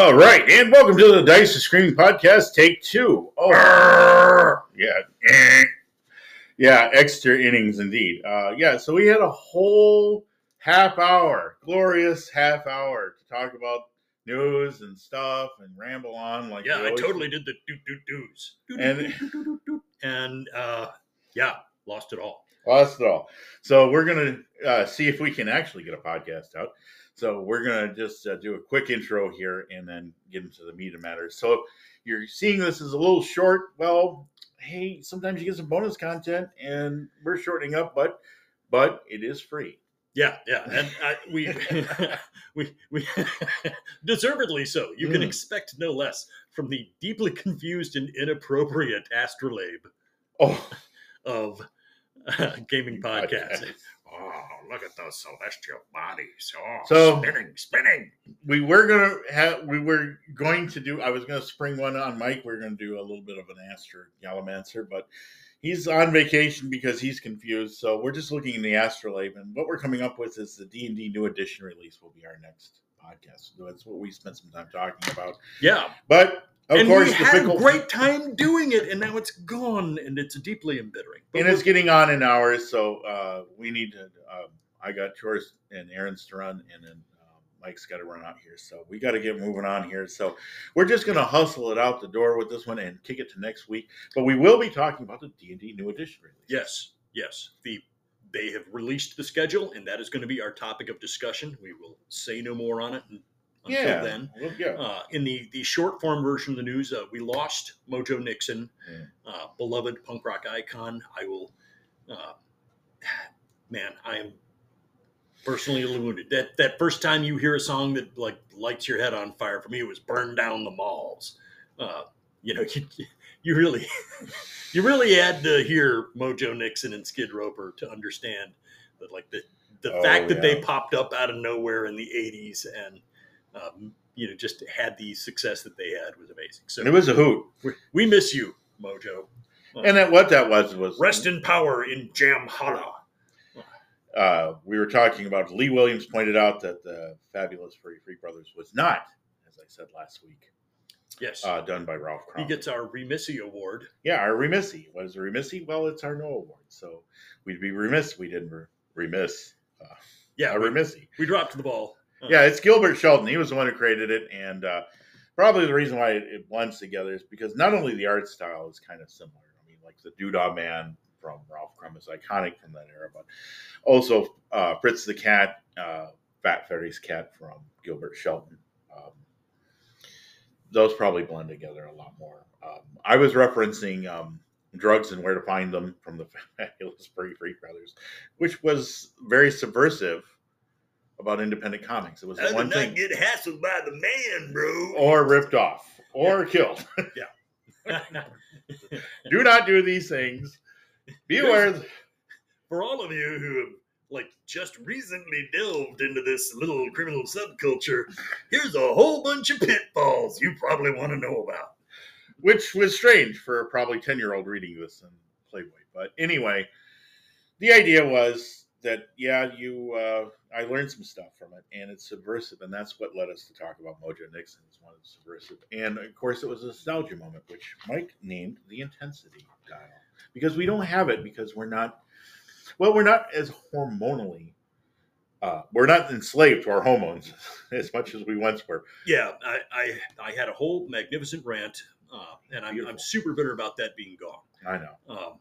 All right, and welcome to the Dice Are Screaming podcast, take two. Oh, yeah, yeah, extra innings indeed. Uh, yeah, so we had a whole half hour, glorious half hour to talk about news and stuff and ramble on like Yeah, I totally did the doot doot doos. And- and uh, yeah, lost it all. Lost it all. So we're gonna uh, see if we can actually get a podcast out. So we're gonna just uh, do a quick intro here and then get into the meat of matters. So you're seeing this as a little short. Well, hey, sometimes you get some bonus content, and we're shortening up, but but it is free. Yeah, yeah, and uh, we we we deservedly so. You can Mm. expect no less from the deeply confused and inappropriate astrolabe Oh, of uh, gaming podcasts. Podcast. Oh, look at those celestial bodies! Oh, So- spinning, spinning. we were gonna have we were going to do. I was gonna spring one on Mike. We are gonna do a little bit of an Astro Galamancer, but he's on vacation because he's confused. So we're just looking in the astrolabe, and what we're coming up with is the D and D new edition release will be our next podcast. So that's what we spent some time talking about. Yeah, But of and course, we the had fickle, a great time doing it, and now it's gone, and it's deeply embittering. But and it's getting on in hours, so uh, we need to. Uh, I got chores and errands to run, and then uh, Mike's got to run out here, so we got to get moving on here. So we're just gonna hustle it out the door with this one and kick it to next week. But we will be talking about the D and D New Edition release. Yes, yes. The they have released the schedule, and that is going to be our topic of discussion. We will say no more on it until yeah, then. Well, yeah. Uh, in the the short form version of the news, uh, we lost Mojo Nixon, Yeah. uh, beloved punk rock icon. I will, uh, man, I am personally wounded. That that first time you hear a song that like lights your head on fire, for me, it was "Burn Down the Malls." Uh, you know, you, you really, you really had to hear Mojo Nixon and Skid Roper to understand that, like the the Oh, fact that they popped up out of nowhere in the '80s and um, you know just had the success that they had was amazing. So And it was a hoot. we, we miss you, Mojo. And that, what that was was Rest in power in Jam Holla. uh, we were talking about Lee Williams pointed out that the fabulous Furry Freak Brothers was not, as I said last week, Yes, uh, done by Ralph he gets our Remissy Award. yeah, our remissy. What is a remissy? Well, it's our no award. So we'd be remiss we didn't re- remiss Yeah, a we, remissy. we dropped the ball. Yeah, it's Gilbert Shelton. He was the one who created it, and uh, probably the reason why it, it blends together is because not only the art style is kind of similar. I mean, like the Doodah Man from Ralph Crumb is iconic from that era, but also uh, Fritz the Cat, uh, Fat Freddy's cat from Gilbert Shelton. Um, those probably blend together a lot more. Um, I was referencing um, drugs and where to find them from the fabulous Free Free Brothers, which was very subversive about independent comics. It was the I one thing, get hassled by the man, bro. or ripped off, or killed. Yeah. do not do these things. Be aware. For all of you who have like just recently delved into this little criminal subculture, here's a whole bunch of pitfalls you probably want to know about. which was strange for a probably 10 year old reading this in Playboy. But anyway, the idea was that, yeah, you, uh, I learned some stuff from it and it's subversive. And that's what led us to talk about Mojo Nixon as one of the subversive. And of course, it was a nostalgia moment, which Mike named the intensity dial because we don't have it because we're not, well, we're not as hormonally. Uh, we're not enslaved to our hormones as much as we once were. Yeah, I I, I had a whole magnificent rant, uh, and I'm, I'm super bitter about that being gone. I know. um,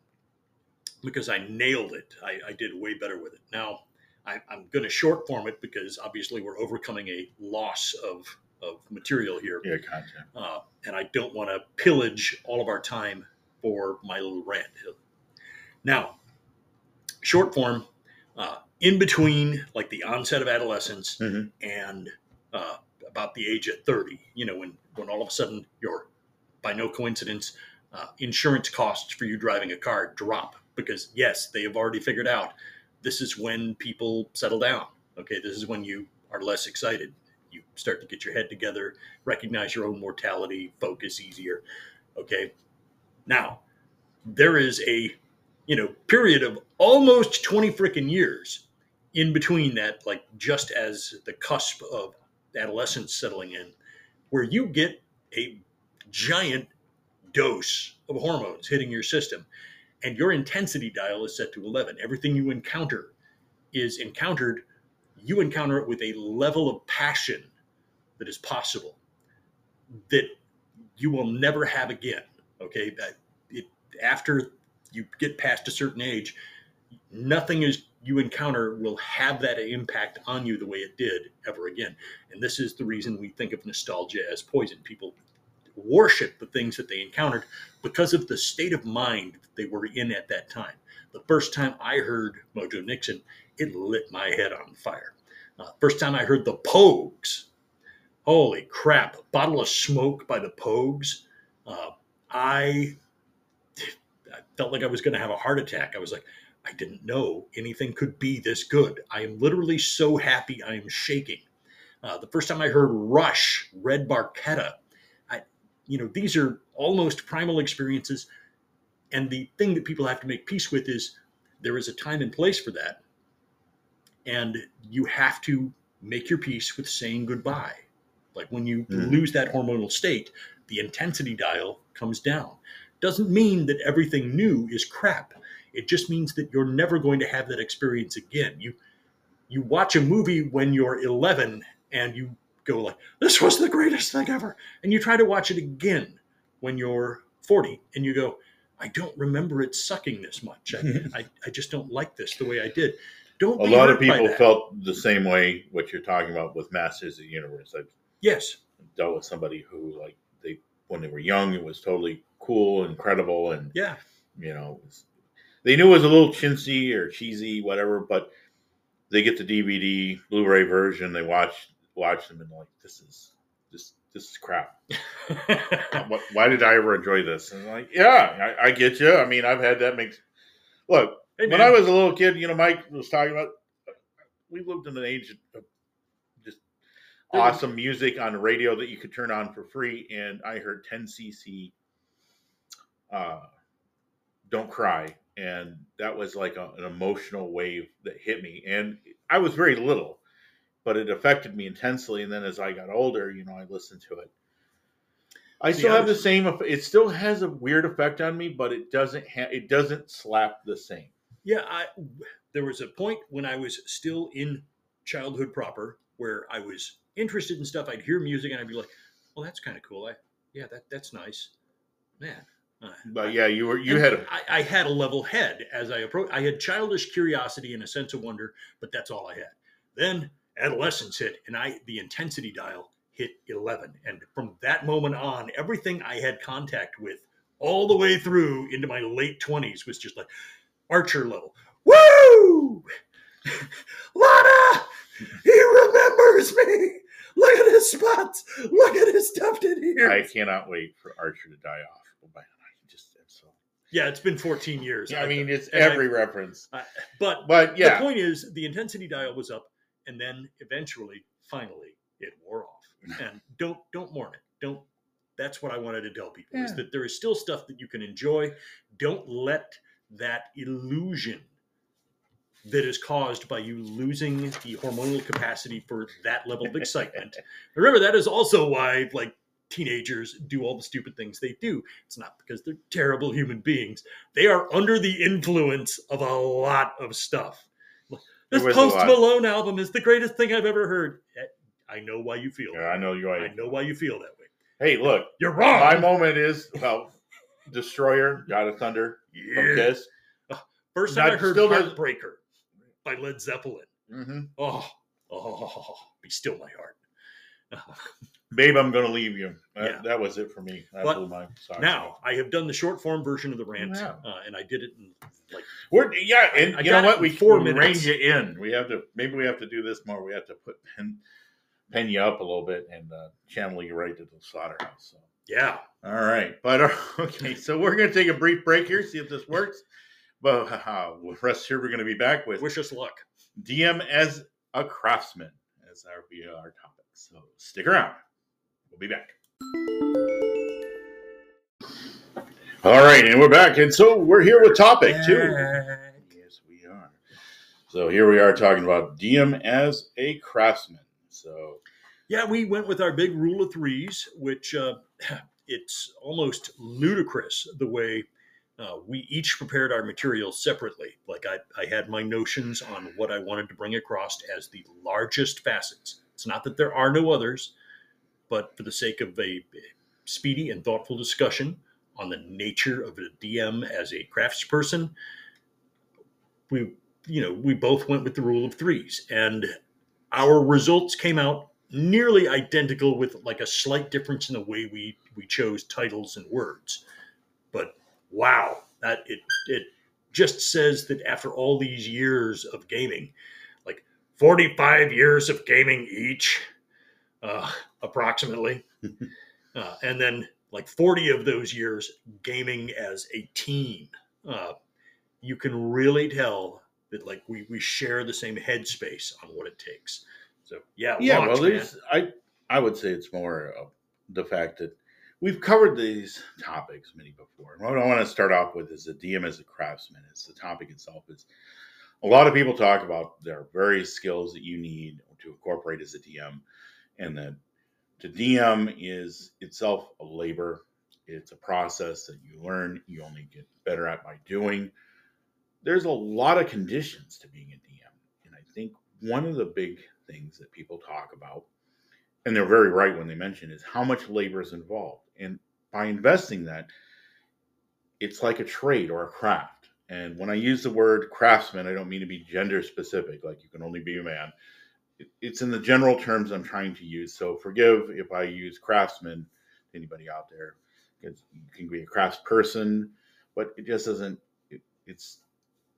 because I nailed it. I, I did way better with it. Now I, I'm going to short form it because obviously we're overcoming a loss of of material here, Yeah, content. uh, and I don't want to pillage all of our time for my little rant. Now, short form, uh, in between like the onset of adolescence Mhm. and uh, about the age of 30, you know, when when all of a sudden your by no coincidence uh, insurance costs for you driving a car drop because yes, they have already figured out this is when people settle down. Okay, this is when you are less excited. You start to get your head together, recognize your own mortality, focus easier. Okay, now there is a you know period of almost 20 freaking years in between that like just as the cusp of adolescence settling in where you get a giant dose of hormones hitting your system and your intensity dial is set to 11 everything you encounter is encountered. You encounter it with a level of passion that is possible that you will never have again okay? That it after you get past a certain age nothing is you encounter will have that impact on you the way it did ever again. And this is the reason we think of nostalgia as poison. People worship the things that they encountered because of the state of mind that they were in at that time. The first time I heard Mojo Nixon, it lit my head on fire. Uh, first time I heard the Pogues, holy crap! Bottle of Smoke by the Pogues. Uh, I, I felt like I was going to have a heart attack. I was like, I didn't know anything could be this good. I am literally so happy. I am shaking. Uh, the first time I heard Rush, Red Barchetta, you know, these are almost primal experiences. And the thing that people have to make peace with is there is a time and place for that. And you have to make your peace with saying goodbye. Like when you mm. lose that hormonal state, the intensity dial comes down. Doesn't mean that everything new is crap. It just means that you're never going to have that experience again. You you watch a movie when you're 11 and you go like, this was the greatest thing ever. And you try to watch it again when you're 40 and you go, I don't remember it sucking this much. I, I, I, just don't like this the way I did. Don't. A lot of people felt the same way. What you're talking about with Masters of the Universe. I've yes dealt with somebody who like they when they were young, it was totally cool, incredible, and yeah, you know, was, they knew it was a little chintzy or cheesy, whatever. But they get the DVD Blu-ray version, they watch watch them and like this is this this is crap. what, why did I ever enjoy this? And I'm like, yeah, I, I, get you. I mean, I've had that makes look. Hey, when I was a little kid, you know, Mike was talking about. We lived in an age of just awesome music on the radio that you could turn on for free, and I heard 10cc. Uh, don't cry, and that was like a, an emotional wave that hit me, and I was very little but it affected me intensely. And then as I got older, you know, I listened to it. I still have the same. It still has a weird effect on me, but it doesn't. Ha- it doesn't slap the same. Yeah, I, there was a point when I was still in childhood proper where I was interested in stuff. I'd hear music and I'd be like, "Well, that's kind of cool. I, yeah, that that's nice, man." Uh, but yeah, you were you had. A, I, I had a level head as I approached. I had childish curiosity and a sense of wonder, but that's all I had. Then adolescence hit and I the intensity dial hit 11 and from that moment on everything I had contact with all the way through into my late 20s was just like archer level. Woo! Lana he remembers me. Look at his spots. Look at his stuffed in here. I cannot wait for Archer to die off. Oh man I just so yeah, it's been 14 years. Yeah, I mean, it's every I, reference. I, but but yeah, the point is, the intensity dial was up and then eventually, finally, it wore off. And don't don't mourn it. Don't. That's what I wanted to tell people yeah. is that there is still stuff that you can enjoy. Don't let that illusion that is caused by you losing the hormonal capacity for that level of excitement. Remember, that is also why like teenagers do all the stupid things they do. It's not because they're terrible human beings. They are under the influence of a lot of stuff. This Post Malone album is the greatest thing I've ever heard. I know why you feel. Yeah, I know you. I know why you feel that way. Hey, look, you're wrong. My moment is well, Destroyer, God of Thunder, yeah. Kiss. First time Not, I heard Heartbreaker by Led Zeppelin. Mm-hmm. Oh, oh, be still my heart. Babe, I'm going to leave you. That, yeah. that was it for me. That but now I have done the short form version of the rant, yeah. uh, and I did it in like we're yeah, and I, you know what? We four we range you in. We have to maybe we have to do this more. We have to put pen pen you up a little bit and uh, channel you right to the slaughterhouse. So yeah, all right. But uh, okay, so we're going to take a brief break here, see if this works. But uh, rest here, we're going to be back with wish us luck. DM as a craftsman as our VR topic. So stick around. We'll be back. All right, and we're back. And so we're here with topic two. Yes, we are. So here we are talking about DM as a craftsman. So Yeah, we went with our big rule of threes, which uh, it's almost ludicrous the way uh, we each prepared our materials separately. Like I, I had my notions on what I wanted to bring across as the largest facets. It's not that there are no others, but for the sake of a speedy and thoughtful discussion on the nature of a DM as a craftsperson, we you know we both went with the rule of threes, and our results came out nearly identical with like a slight difference in the way we we chose titles and words. But wow, that it it just says that after all these years of gaming, 45 years of gaming each, uh, approximately, uh, and then like 40 of those years gaming as a team, uh, you can really tell that like we we share the same headspace on what it takes. So yeah, yeah. launch, well, man. there's I I would say it's more of the fact that we've covered these topics many before. And what I want to start off with is the DM as a craftsman. It's the topic itself. Is a lot of people talk about there are various skills that you need to incorporate as a DM, and that to DM is itself a labor. It's a process that you learn. You only get better at by doing. There's a lot of conditions to being a DM, and I think one of the big things that people talk about, and they're very right when they mention, is how much labor is involved. And by investing that, it's like a trade or a craft. And when I use the word craftsman, I don't mean to be gender specific, like you can only be a man. It's in the general terms I'm trying to use. So forgive if I use craftsman to anybody out there, because you can be a craftsperson, but it just doesn't, it, it's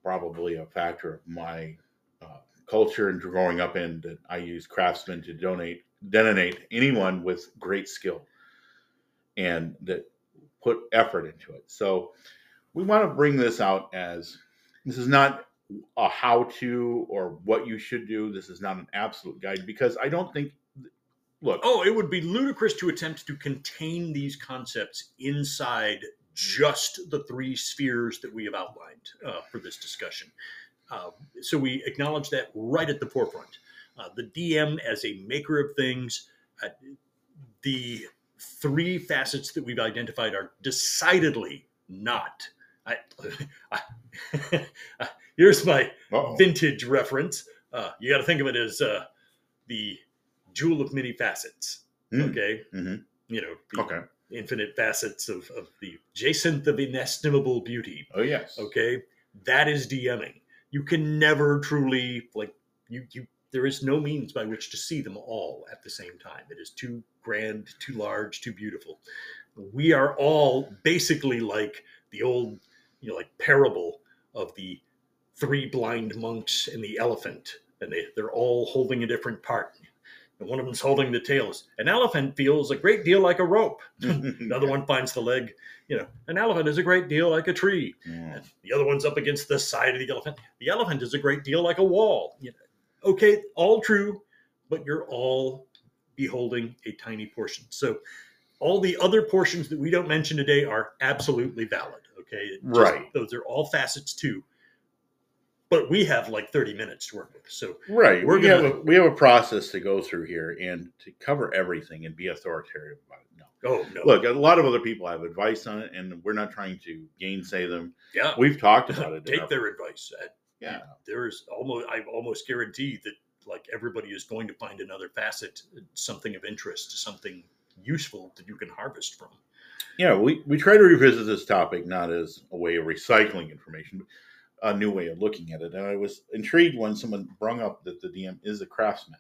probably a factor of my uh, culture and growing up in that I use craftsmen to donate denotate anyone with great skill and that put effort into it. So we want to bring this out as this is not a how to or what you should do. This is not an absolute guide because I don't think look, Oh, it would be ludicrous to attempt to contain these concepts inside just the three spheres that we have outlined uh, for this discussion. Uh, so we acknowledge that right at the forefront. Uh, the DM as a maker of things, uh, the three facets that we've identified are decidedly not. I, I, here's my uh-oh. vintage reference. Uh, you got to think of it as uh, the jewel of many facets. Mm, Okay, mhm. you know, Okay. infinite facets of, of the jacinth of inestimable beauty. Oh yes. Okay, that is DMing. You can never truly like you you. There is no means by which to see them all at the same time. It is too grand, too large, too beautiful. We are all basically like the old, you know, like parable of the three blind monks and the elephant, and they they're all holding a different part. And one of them's holding the tails. An elephant feels a great deal like a rope. Another one finds the leg. You know, an elephant is a great deal like a tree. Yeah. And the other one's up against the side of the elephant. The elephant is a great deal like a wall. You know, okay, all true, but you're all beholding a tiny portion. So all the other portions that we don't mention today are absolutely valid. Okay, just- Right. Those are all facets too. But we have like 30 minutes to work with. So Right. We're we have gonna- a we have a process to go through here and to cover everything and be authoritative about it. No. oh no, Look, a lot of other people have advice on it, and we're not trying to gainsay them. yeah, We've talked about it. take their advice. Uh, yeah. there's almost I almost guarantee that like everybody is going to find another facet, something of interest, something useful that you can harvest from. Yeah, we, we try to revisit this topic not as a way of recycling information, but a new way of looking at it. And I was intrigued when someone brought up that the DM is a craftsman,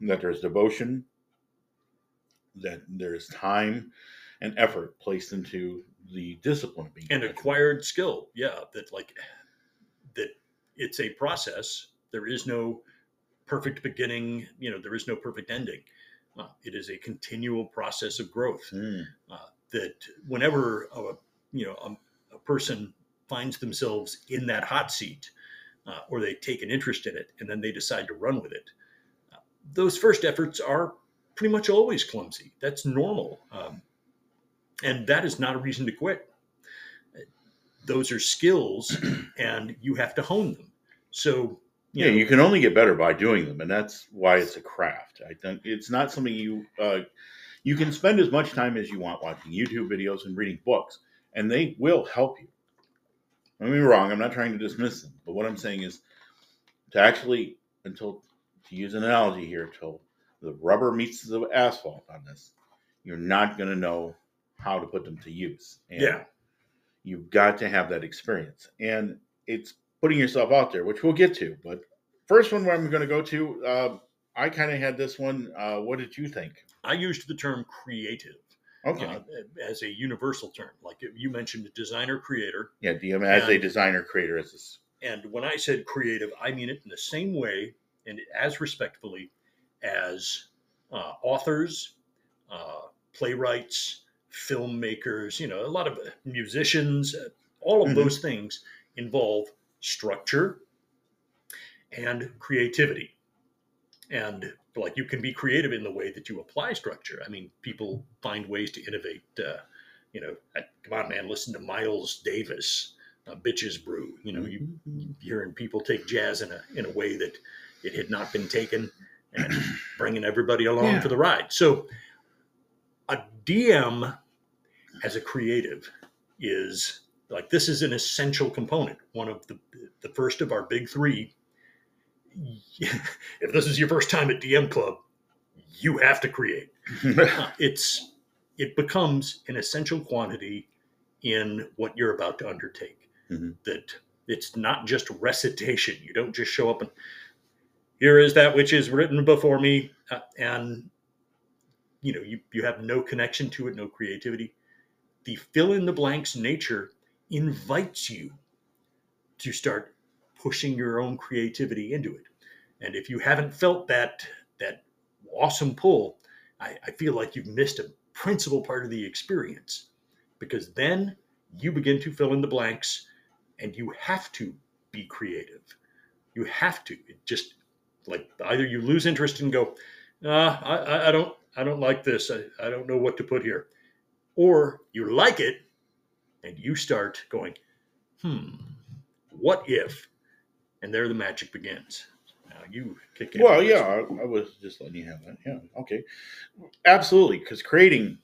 that there's devotion, that there's time and effort placed into the discipline of being and acquired skill yeah that like that it's a process. There is no perfect beginning you know there is no perfect ending uh, it is a continual process of growth. Mm, uh, that whenever a, you know a, a person finds themselves in that hot seat uh, or they take an interest in it and then they decide to run with it uh, those first efforts are pretty much always clumsy. That's normal. Um, and that is not a reason to quit. Those are skills and you have to hone them. So yeah, you can only get better by doing them, and that's why it's a craft. I think it's not something you uh, you can spend as much time as you want watching YouTube videos and reading books, and they will help you. Don't get me wrong; I'm not trying to dismiss them, but what I'm saying is to actually, until to use an analogy here, till the rubber meets the asphalt on this, you're not going to know how to put them to use. And Yeah. you've got to have that experience, and it's putting yourself out there, which we'll get to. But first one, where I'm going to go to, uh, I kind of had this one. Uh, what did you think? I used the term creative Okay, uh, as a universal term. Like you mentioned, designer creator. yeah, DM as a designer creator as this. And when I said creative, I mean it in the same way and as respectfully as uh, authors, uh, playwrights, filmmakers, you know, a lot of musicians, all of Mhm. those things involve structure and creativity. And like you can be creative in the way that you apply structure. I mean, people find ways to innovate. Uh, you know, come on, man, listen to Miles Davis, uh, Bitches Brew. You know, you hearing people take jazz in a in a way that it had not been taken, and bringing everybody along Yeah. for the ride. So, a DM as a creative is like this is an essential component. One of the the first of our big three. if this is your first time at DM Club, you have to create. It's it becomes an essential quantity in what you're about to undertake. Mhm. That it's not just recitation. You don't just show up and here is that which is written before me, uh, and you know you you have no connection to it, no creativity. The fill in the blanks nature invites you to start pushing your own creativity into it. And if you haven't felt that that awesome pull, I, I feel like you've missed a principal part of the experience because then you begin to fill in the blanks and you have to be creative. You have to. It just like either you lose interest and go, uh, I, I- don't I don't like this. I, I don't know what to put here. Or you like it and you start going, hmm, what if? And there the magic begins. Now you kick in. Well, yeah, I, I was just letting you have that. Yeah, okay, absolutely. Because creating,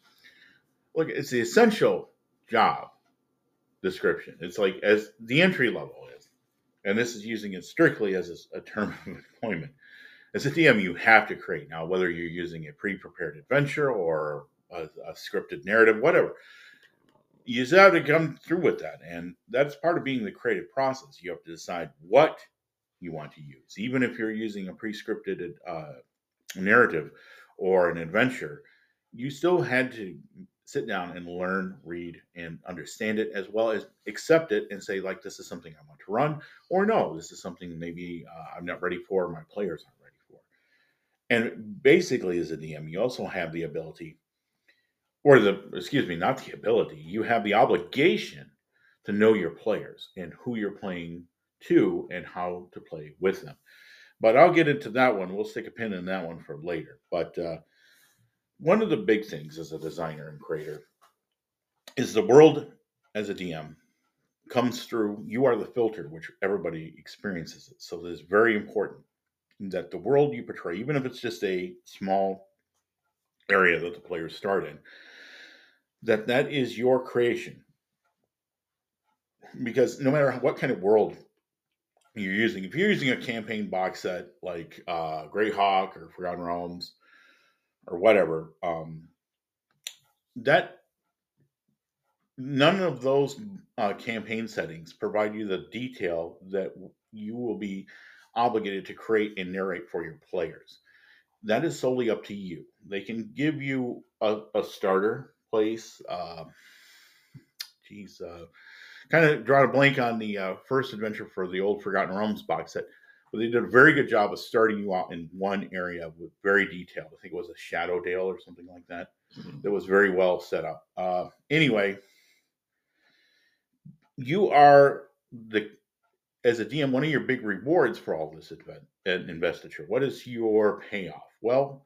look, it's the essential job description. It's like as the entry level is, and this is using it strictly as a, a term of employment. As a DM, you have to create now, whether you're using a pre-prepared adventure or a, a scripted narrative, whatever. You just have to come through with that, and that's part of being the creative process. You have to decide what you want to use. Even if you're using a pre-scripted uh, narrative or an adventure, you still had to sit down and learn, read, and understand it, as well as accept it and say, like, this is something I want to run, or no, this is something maybe uh, I'm not ready for, my players aren't ready for. And basically, as a DM, you also have the ability, or the excuse me, not the ability, you have the obligation to know your players and who you're playing to and how to play with them. But I'll get into that one. We'll stick a pin in that one for later. But uh, one of the big things as a designer and creator is the world as a DM comes through. You are the filter, which everybody experiences it. So it is very important that the world you portray, even if it's just a small area that the players start in, that that is your creation. Because no matter what kind of world you're using, if you're using a campaign box set like uh, Greyhawk or Forgotten Realms or whatever, um, that none of those uh, campaign settings provide you the detail that you will be obligated to create and narrate for your players. That is solely up to you. They can give you a, a starter place. Uh, geez, uh, kind of draw a blank on the uh, first adventure for the old Forgotten Realms box set, but they did a very good job of starting you out in one area with very detailed. I think it was a Shadowdale or something like that. That was very well set up. Uh, anyway, you are the as a DM, one of your big rewards for all this event and investiture. What is your payoff? Well,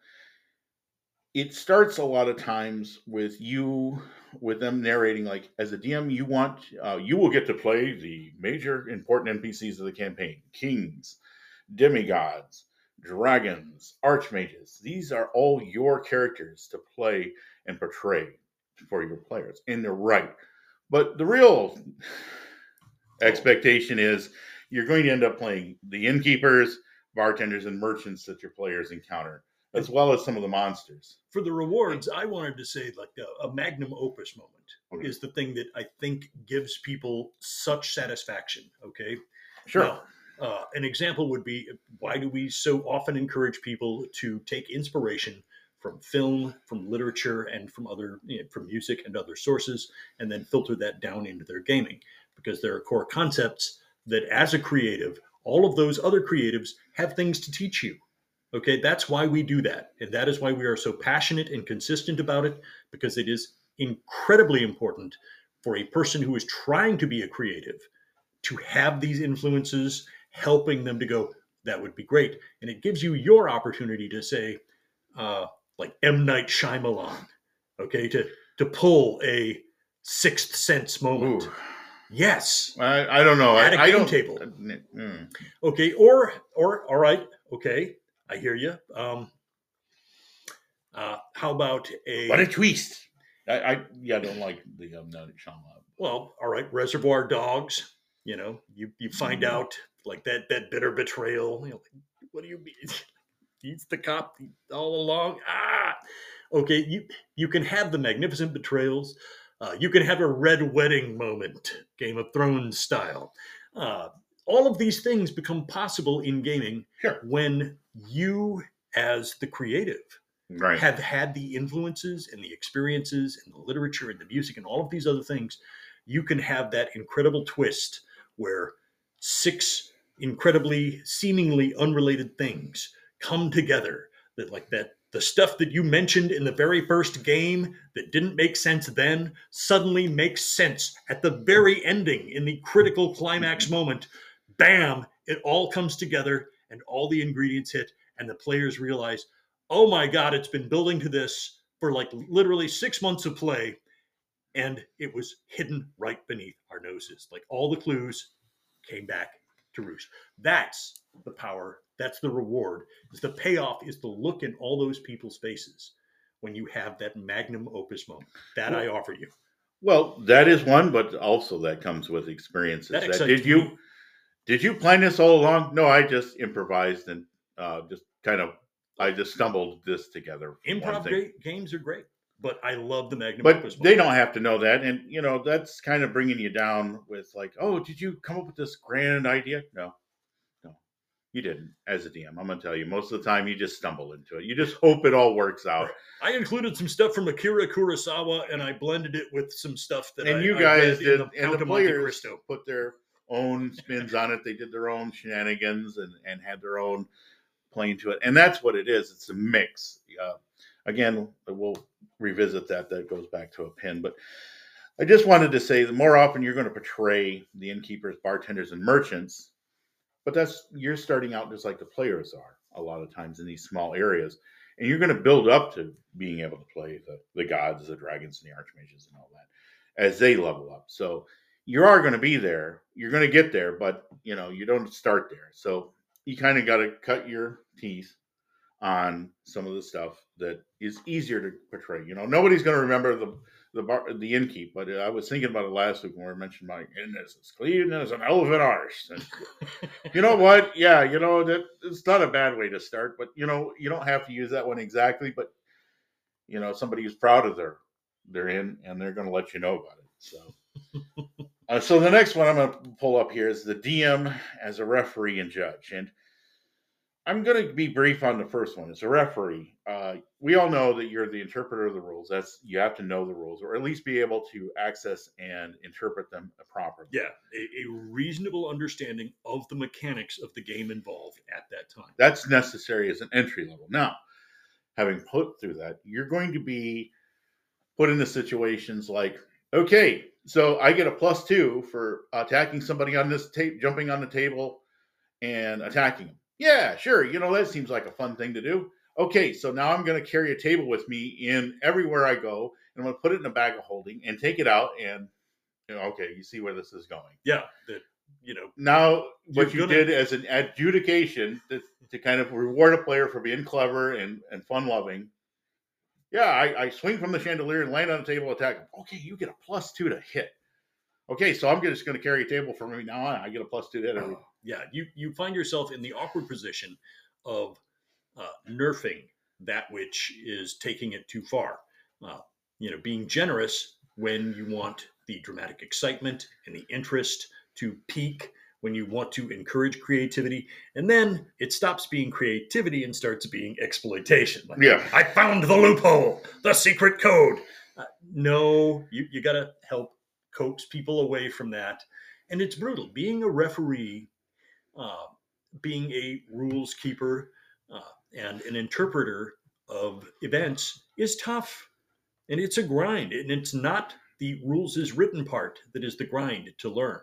it starts a lot of times with you with them narrating like as a dm you want uh, you will get to play the major important npcs of the campaign kings demigods, dragons, archmages. These are all your characters to play and portray for your players, and they're right. But the real expectation is you're going to end up playing the innkeepers, bartenders, and merchants that your players encounter, as well as some of the monsters. For the rewards, I wanted to say like a, a magnum opus moment Okay. is the thing that I think gives people such satisfaction. Okay. Sure. Now, uh, an example would be why do we so often encourage people to take inspiration from film, from literature, and from other you know, from music and other sources, and then filter that down into their gaming? Because there are core concepts that, as a creative, all of those other creatives have things to teach you. Okay, that's why we do that, and that is why we are so passionate and consistent about it. Because it is incredibly important for a person who is trying to be a creative to have these influences helping them to go that would be great and it gives you your opportunity to say uh, like m night Shyamalan, okay to to pull a sixth sense moment Ooh. yes I, I don't know. At a I, I game don't, table. Mm. okay or or all right okay i hear you um uh how about a What a twist! I, I yeah, I don't like the um, Shyamalan. well all right reservoir dogs you know you you find Mhm. out like that that bitter betrayal you know what do you mean he's the cop all along ah okay you you can have the magnificent betrayals uh, you can have a red wedding moment game of thrones style uh, all of these things become possible in gaming Sure. when you as the creative Right. have had the influences and the experiences and the literature and the music and all of these other things, you can have that incredible twist where six incredibly seemingly unrelated things come together that like that the stuff that you mentioned in the very first game that didn't make sense then suddenly makes sense at the very ending in the critical climax mm-hmm. moment. Bam! It all comes together and all the ingredients hit and the players realize oh my god it's been building to this for like literally six months of play and it was hidden right beneath our noses like all the clues came back to roost that's the power that's the reward is the payoff is the look in all those people's faces when you have that magnum opus moment that i offer you Well, that is one, but also that comes with experiences. that That did you. Did you plan this all along? No, I just improvised and uh, just kind of I just stumbled this together. improv ga- games are great but i love the magnum But opus they don't have to know that, and you know that's kind of bringing you down with like, oh, did you come up with this grand idea? No, no, you didn't. As a DM, I'm gonna tell you, most of the time you just stumble into it. You just hope it all works out. I included some stuff from Akira Kurosawa and I blended it with some stuff that and I, you guys did, the and Count the players put their own spins on it. They did their own shenanigans and and had their own playing to it, and that's what it is. It's a mix. Uh, again, we'll revisit that. That goes back to a pin, but I just wanted to say that more often you're going to portray the innkeepers, bartenders, and merchants, but that's you're starting out just like the players are a lot of times in these small areas, and you're going to build up to being able to play the the gods, the dragons, and the archmages, and all that as they level up. So you are going to be there. You're going to get there, but you know you don't start there. So you kind of got to cut your teeth on some of the stuff that is easier to portray. You know, nobody's going to remember the the bar, the innkeep, but I was thinking about it last week when we mentioned my goodness, it's clean as an elephant arse. And you know what? Yeah, you know that it's not a bad way to start, but you know you don't have to use that one exactly. But you know somebody who's proud of their their in, and they're going to let you know about it. So. Uh, so the next one I'm going to pull up here is the DM as a referee and judge, and I'm going to be brief on the first one. As a referee, uh, we all know that you're the interpreter of the rules. That's you have to know the rules, or at least be able to access and interpret them properly. Yeah, a, a reasonable understanding of the mechanics of the game involved at that time. That's necessary as an entry level. Now, having put through that, you're going to be put into situations like, okay, so I get a plus two for attacking somebody on this tape, jumping on the table and attacking them. Yeah, sure. You know, that seems like a fun thing to do. Okay, so now I'm going to carry a table with me in everywhere I go, and I'm going to put it in a bag of holding and take it out. And, you know, okay, you see where this is going. Yeah, the you know, now what You're gonna- did as an adjudication to, to kind of reward a player for being clever and, and fun loving. Yeah, I, I swing from the chandelier and land on the table, attack. him. Okay, you get a plus two to hit. Okay, so I'm just going to carry a table from me now on. I get a plus two to hit every. yeah, you you find yourself in the awkward position of uh, nerfing that which is taking it too far. Uh, you know, being generous when you want the dramatic excitement and the interest to peak, when you want to encourage creativity, and then it stops being creativity and starts being exploitation. Like, Yeah. I found the loophole, the secret code. Uh, no, you, you got to help coax people away from that. And it's brutal. Being a referee, uh, being a rules keeper, uh, and an interpreter of events is tough. And it's a grind. And it's not the rules is written part that is the grind to learn.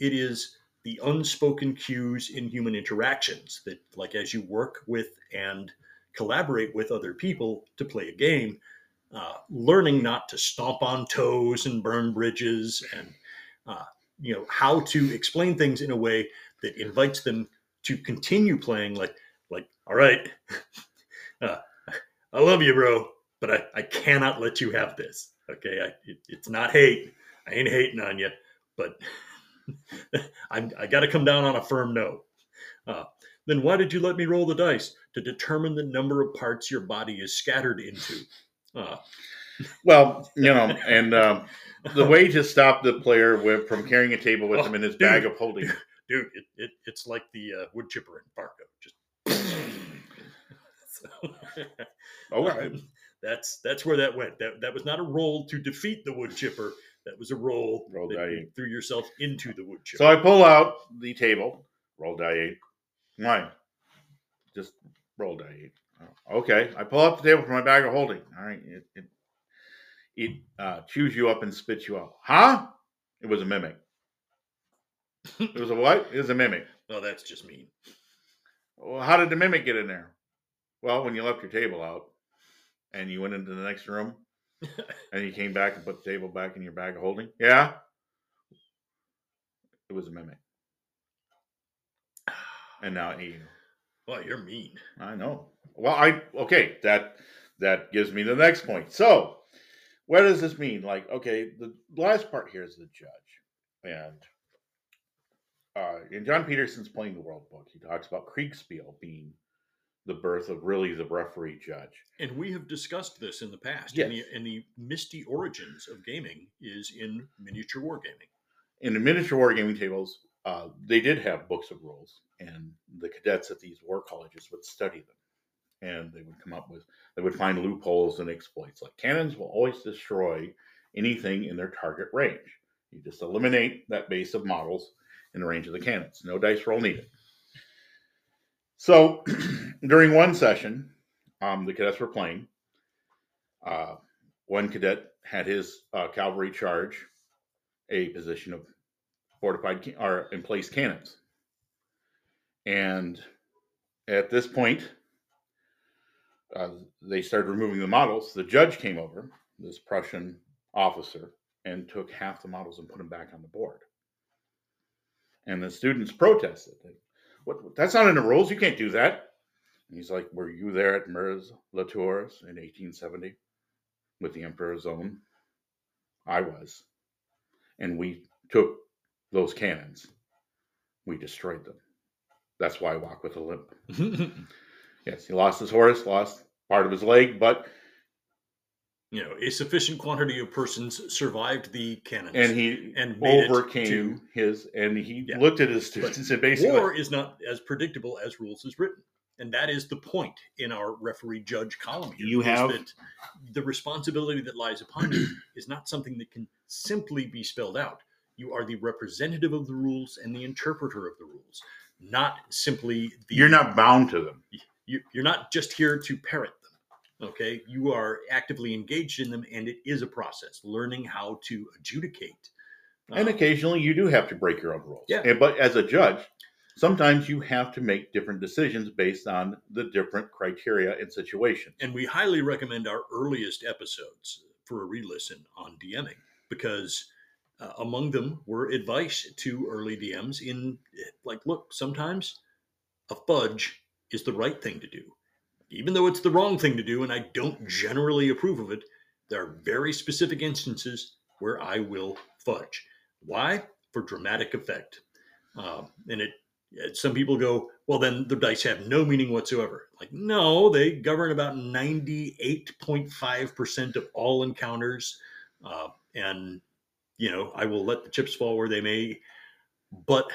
It is the unspoken cues in human interactions that, like, as you work with and collaborate with other people to play a game, uh, learning not to stomp on toes and burn bridges and uh, you know how to explain things in a way that invites them to continue playing like like all right uh, i love you bro but I, I cannot let you have this okay? I, it, it's not hate. I ain't hating on you but I'm, i got to come down on a firm no uh, then why did you let me roll the dice to determine the number of parts your body is scattered into uh, Well, you know, and um, the way to stop the player with, from carrying a table with Oh, him in his dude. bag of holding. dude, it, it it's like the uh, wood chipper in Fargo. Just so, All right. that's that's where that went. That that was not a roll to defeat the wood chipper. That was a roll Roll die you eight. threw yourself into the wood chipper. So I pull out the table, roll die eight. Why? Just roll die eight. Oh, Okay. I pull out the table from my bag of holding. All right. It, it, it uh, chews you up and spits you out. Huh? It was a mimic. It was a what? It was a mimic. oh, that's just mean. Well, how did the mimic get in there? Well, when you left your table out and you went into the next room and you came back and put the table back in your bag of holding. Yeah. It was a mimic. And now you. Well, you're mean. I know. Well, I okay, that that gives me the next point. So, what does this mean? Like, okay, the last part here is the judge. And uh in Jon Peterson's Playing the World book, he talks about Kriegspiel being the birth of really the referee judge. And we have discussed this in the past. Yes. And, the, and the misty origins of gaming is in miniature wargaming. in the miniature wargaming tables, uh, they did have books of rules, and the cadets at these war colleges would study them, and they would come up with they would find loopholes and exploits. Like cannons will always destroy anything in their target range. You just eliminate that base of models in the range of the cannons. No dice roll needed. So during one session, um, the cadets were playing. Uh, one cadet had his uh, cavalry charge a position of fortified or in place cannons. And at this point, uh, they started removing the models. The judge came over, this Prussian officer, and took half the models and put them back on the board. And the students protested. What, that's not in the rules. You can't do that. And he's like, Were you there at Mers La Tours in 1870 with the Emperor's own? I was. And we took those cannons. We destroyed them. That's why I walk with a limp. Yes, he lost his horse, lost part of his leg, but you know, a sufficient quantity of persons survived the cannons. and he And overcame to- his and he Yeah. looked at his students and said basically War is not as predictable as rules is written. And that is the point in our referee judge column here. You have- that the responsibility that lies upon you is not something that can simply be spelled out. You are the representative of the rules and the interpreter of the rules, not simply the you're not bound to them. you, you're not just here to parrot them okay you are actively engaged in them and it is a process learning how to adjudicate And Um, occasionally you do have to break your own rules. Yeah. And- but as a judge, sometimes you have to make different decisions based on the different criteria and situations. and we highly recommend our earliest episodes for a re-listen on DMing because Uh, among them were advice to early DMs in like, look, sometimes a fudge is the right thing to do. Even though it's the wrong thing to do, and I don't generally approve of it, there are very specific instances where I will fudge. Why? For dramatic effect. Uh, and it, some people go, well, then the dice have no meaning whatsoever. Like, no, they govern about 98.5% of all encounters. Uh, and, you know, I will let the chips fall where they may, but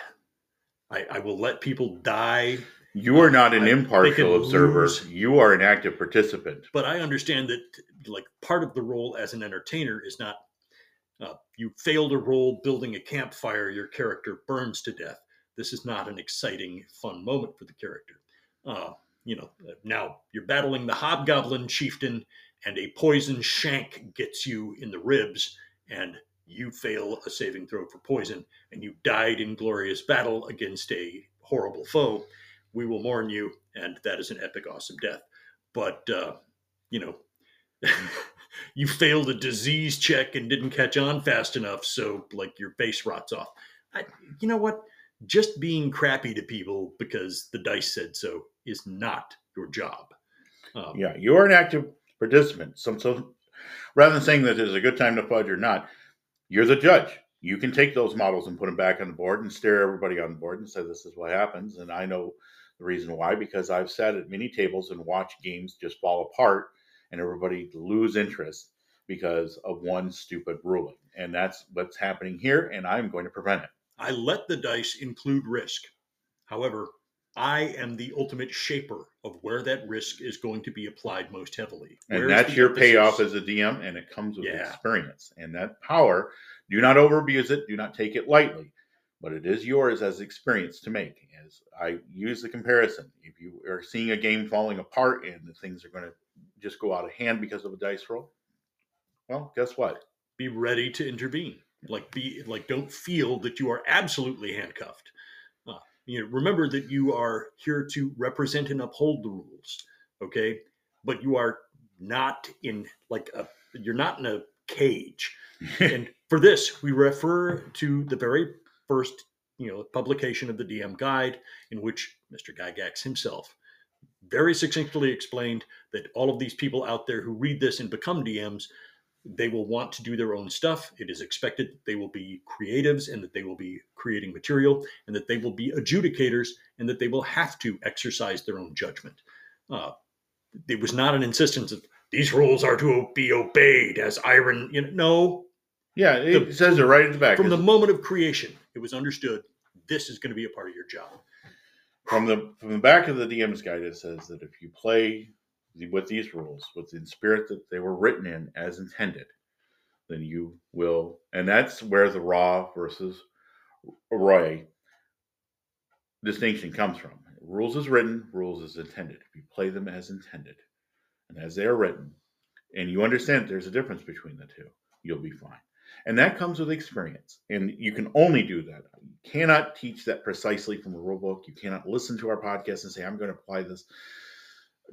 I, I will let people die. You are not an I- impartial observer. lose. You are an active participant. But I understand that, like, part of the role as an entertainer is not uh, you failed a roll building a campfire, your character burns to death. This is not an exciting, fun moment for the character. Uh, you know, now you're battling the hobgoblin chieftain, and a poison shank gets you in the ribs, and you fail a saving throw for poison, and you died in glorious battle against a horrible foe. We will mourn you, and that is an epic, awesome death. But uh, you know, you failed a disease check and didn't catch on fast enough, so like your face rots off. I, you know what? Just being crappy to people because the dice said so is not your job. Um, Yeah, you are an active participant. So, so rather than saying that it's a good time to fudge or not, you're the judge. You can take those models and put them back on the board and stare everybody on the board and say, this is what happens. And I know the reason why, because I've sat at many tables and watched games just fall apart and everybody lose interest because of one stupid ruling. And that's what's happening here. And I'm going to prevent it. I let the dice include risk. However, I am the ultimate shaper of where that risk is going to be applied most heavily. And that's your emphasis? payoff as a DM, and it comes with Yeah. experience. And that power, do not overabuse it, do not take it lightly, but it is yours as experience to make. As I use the comparison, if you are seeing a game falling apart and the things are going to just go out of hand because of a dice roll, well, guess what? be ready to intervene. Like be like don't feel that you are absolutely handcuffed. Uh, you know, remember that you are here to represent and uphold the rules. Okay, but you are not in like a you're not in a cage. and for this, we refer to the very first you know publication of the DM guide, in which Mr. Gygax himself very succinctly explained that all of these people out there who read this and become DMs they will want to do their own stuff. It is expected that they will be creatives and that they will be creating material and that they will be adjudicators and that they will have to exercise their own judgment. Uh, it was not an insistence of these rules are to be obeyed as iron. You know, no, yeah, it The- says it right in the back. from the moment of creation, it was understood this is going to be a part of your job. from the from the back of the DM's guide, it says that if you play with these rules, with the spirit that they were written in as intended, then you will, and that's where the raw versus RAI distinction comes from. Rules is written, rules is intended. If you play them as intended and as they are written, and you understand there's a difference between the two, you'll be fine. And that comes with experience. And you can only do that. You cannot teach that precisely from a rule book. You cannot listen to our podcast and say, I'm going to apply this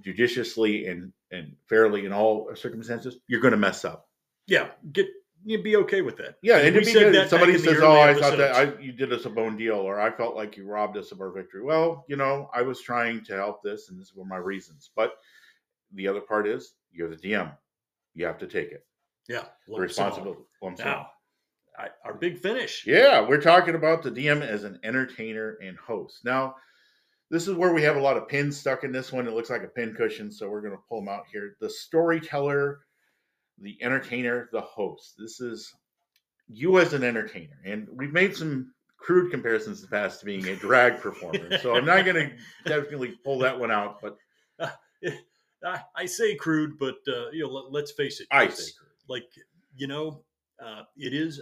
judiciously and, and fairly in all circumstances. You're going to mess up. Yeah, get you'd be okay with that. Yeah, and it'd be good. that Somebody back in the says, "Oh, I thought that. I, you did us a bone deal," or "I felt like you robbed us of our victory." Well, you know, I was trying to help this, and this were my reasons. But the other part is, you're the DM. You have to take it. Yeah, responsibility. Now, I, our big finish. Yeah, we're talking about the DM as an entertainer and host. Now, this is where we have a lot of pins stuck in this one. It looks like a pin cushion, so we're going to pull them out here. The storyteller, the entertainer, the host. This is you as an entertainer. And we've made some crude comparisons in the past to being a drag performer. So I'm not going to definitely pull that one out, but I, I say crude, but uh, you know, let, let's face it. I say crude. like you know, uh, it is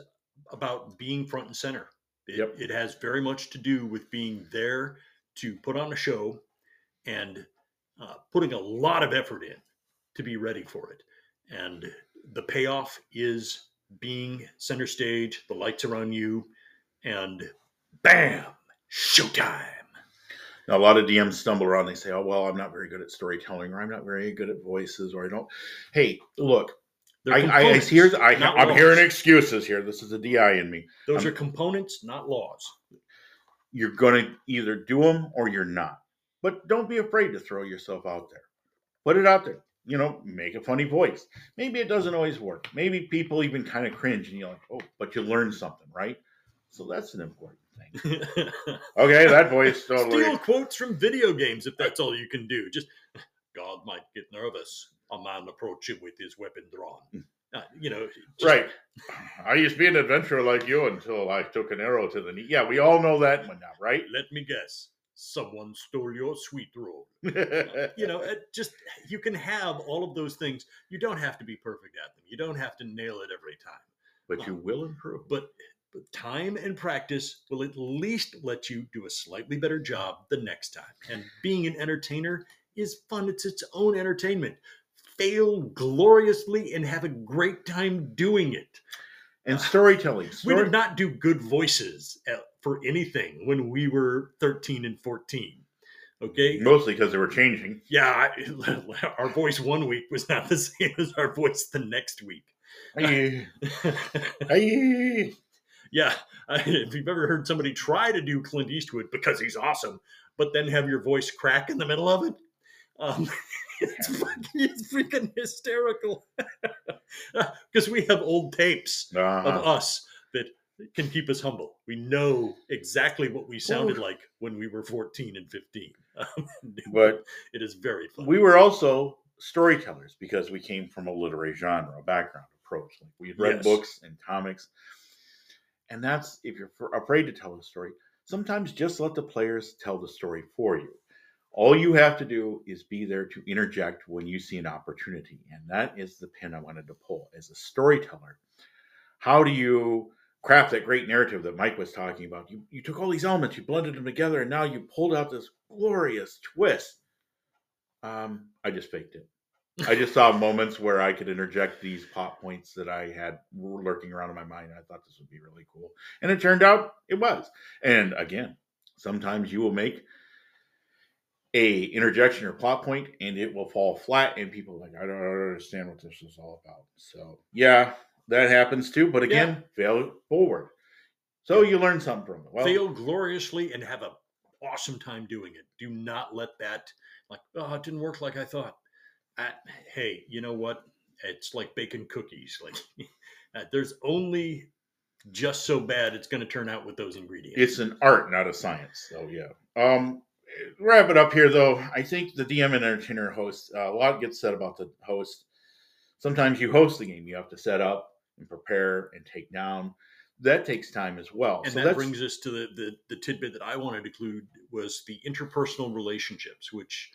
about being front and center. It, Yep. it has very much to do with being there to put on a show and uh, putting a lot of effort in to be ready for it. And the payoff is being center stage. The lights are on you, and bam, showtime. Now, a lot of DMs stumble around. They say, "Oh, well, I'm not very good at storytelling, or I'm not very good at voices, or I don't." Hey, look, I, I, I hear, I, I'm laws. hearing excuses here. This is a DI in me. Those I'm- are components, not laws. You're going to either do them or you're not. But don't be afraid to throw yourself out there. Put it out there. You know, make a funny voice. Maybe it doesn't always work. Maybe people even kind of cringe and you're like, oh, but you learn something, right? So that's an important thing. Okay, that voice totally. Steal quotes from video games if that's all you can do. Just God might get nervous. A man approaching with his weapon drawn. Hmm. Uh, you know, just- Right. I used to be an adventurer like you until I took an arrow to the knee. Yeah, we all know that one now, right? Let me guess. Someone stole your sweet roll. you know, it just you can have all of those things. You don't have to be perfect at them. You don't have to nail it every time. but you will improve. But, but time and practice will at least let you do a slightly better job the next time. And being an entertainer is fun. It's its own entertainment. Fail gloriously and have a great time doing it. and storytelling. We did not do good voices for anything when we were 13 and 14. Okay. mostly because they were changing. Yeah, I, our voice one week was not the same as our voice the next week. Aye, aye. yeah, if you've ever heard somebody try to do Clint Eastwood because he's awesome, but then have your voice crack in the middle of it, um, it's, fucking, it's freaking hysterical. Because we have old tapes of Uh-huh. us that can keep us humble. We know exactly what we sounded Ooh. like when we were 14 and 15. Um, But it is very fun. we were also storytellers because we came from a literary genre, a background approach. Like we had read Yes. books and comics, and that's if you're afraid to tell a story. Sometimes just let the players tell the story for you. All you have to do is be there to interject when you see an opportunity, and that is the pin I wanted to pull. As a storyteller, how do you craft that great narrative that Mike was talking about? You you took all these elements, you blended them together, and now you pulled out this glorious twist. Um, I just faked it. I just saw moments where I could interject these plot points that I had lurking around in my mind. I thought this would be really cool, and it turned out it was. And again, sometimes you will make a interjection or plot point, and it will fall flat, and people are like, I don't understand what this is all about. So yeah, that happens too. But again, fail forward. So you learn something from it. Well, fail gloriously and have a awesome time doing it. Do not let that like oh it didn't work like I thought. Hey, you know what? It's like baking cookies. Like uh, there's only just so bad it's going to turn out with those ingredients. it's an art, not a science. So yeah. Um, wrap it up here though. I think the DM and entertainer host. Uh, a lot gets said about the host. Sometimes you host the game. You have to set up and prepare and take down. That takes time as well. and so that brings us to the, the the tidbit that I wanted to include was the interpersonal relationships, which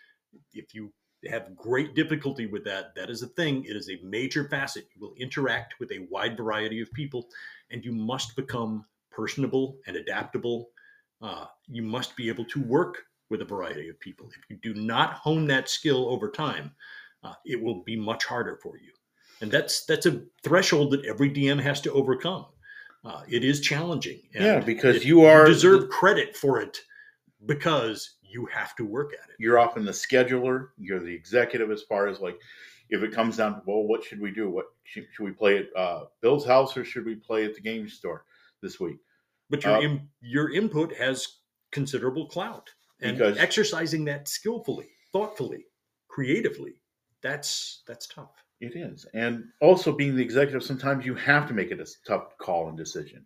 if you have great difficulty with that, that is a thing. It is a major facet. You will interact with a wide variety of people, and you must become personable and adaptable. Uh, you must be able to work with a variety of people. If you do not hone that skill over time, uh, it will be much harder for you. And that's that's a threshold that every DM has to overcome. Uh, it is challenging. and yeah, because you are you deserve credit for it because you have to work at it. you're often the scheduler. You're the executive as far as like if it comes down to well, what should we do? What should, should we play at uh, Bill's house or should we play at the game store this week? But your Uh, im- your input has considerable clout, and Because- exercising that skillfully, thoughtfully, creatively, that's that's tough. It is. And also being the executive, sometimes you have to make it a tough call and decision.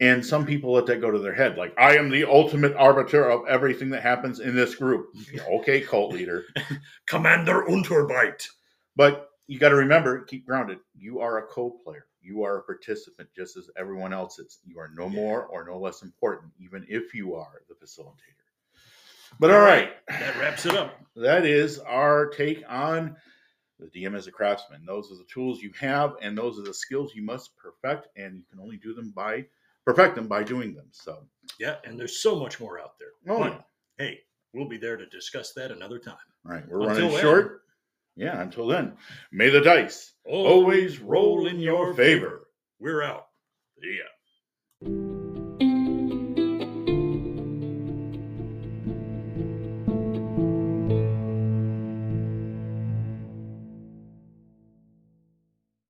And some people let that go to their head. Like, I am the ultimate arbiter of everything that happens in this group. okay, cult leader. Commander Unterbite. But you got to remember, keep grounded. You are a co player. You are a participant just as everyone else is. You are no more or no less important, even if you are the facilitator. But all right. That wraps it up. that is our take on the DM as a craftsman. Those are the tools you have, and those are the skills you must perfect, and you can only do them by perfect them by doing them. So, Yeah, and there's so much more out there. oh, But, yeah. hey, we'll be there to discuss that another time. all right, we're Until running then. short. Yeah, until then, may the dice always roll in your favor. We're out. Yeah.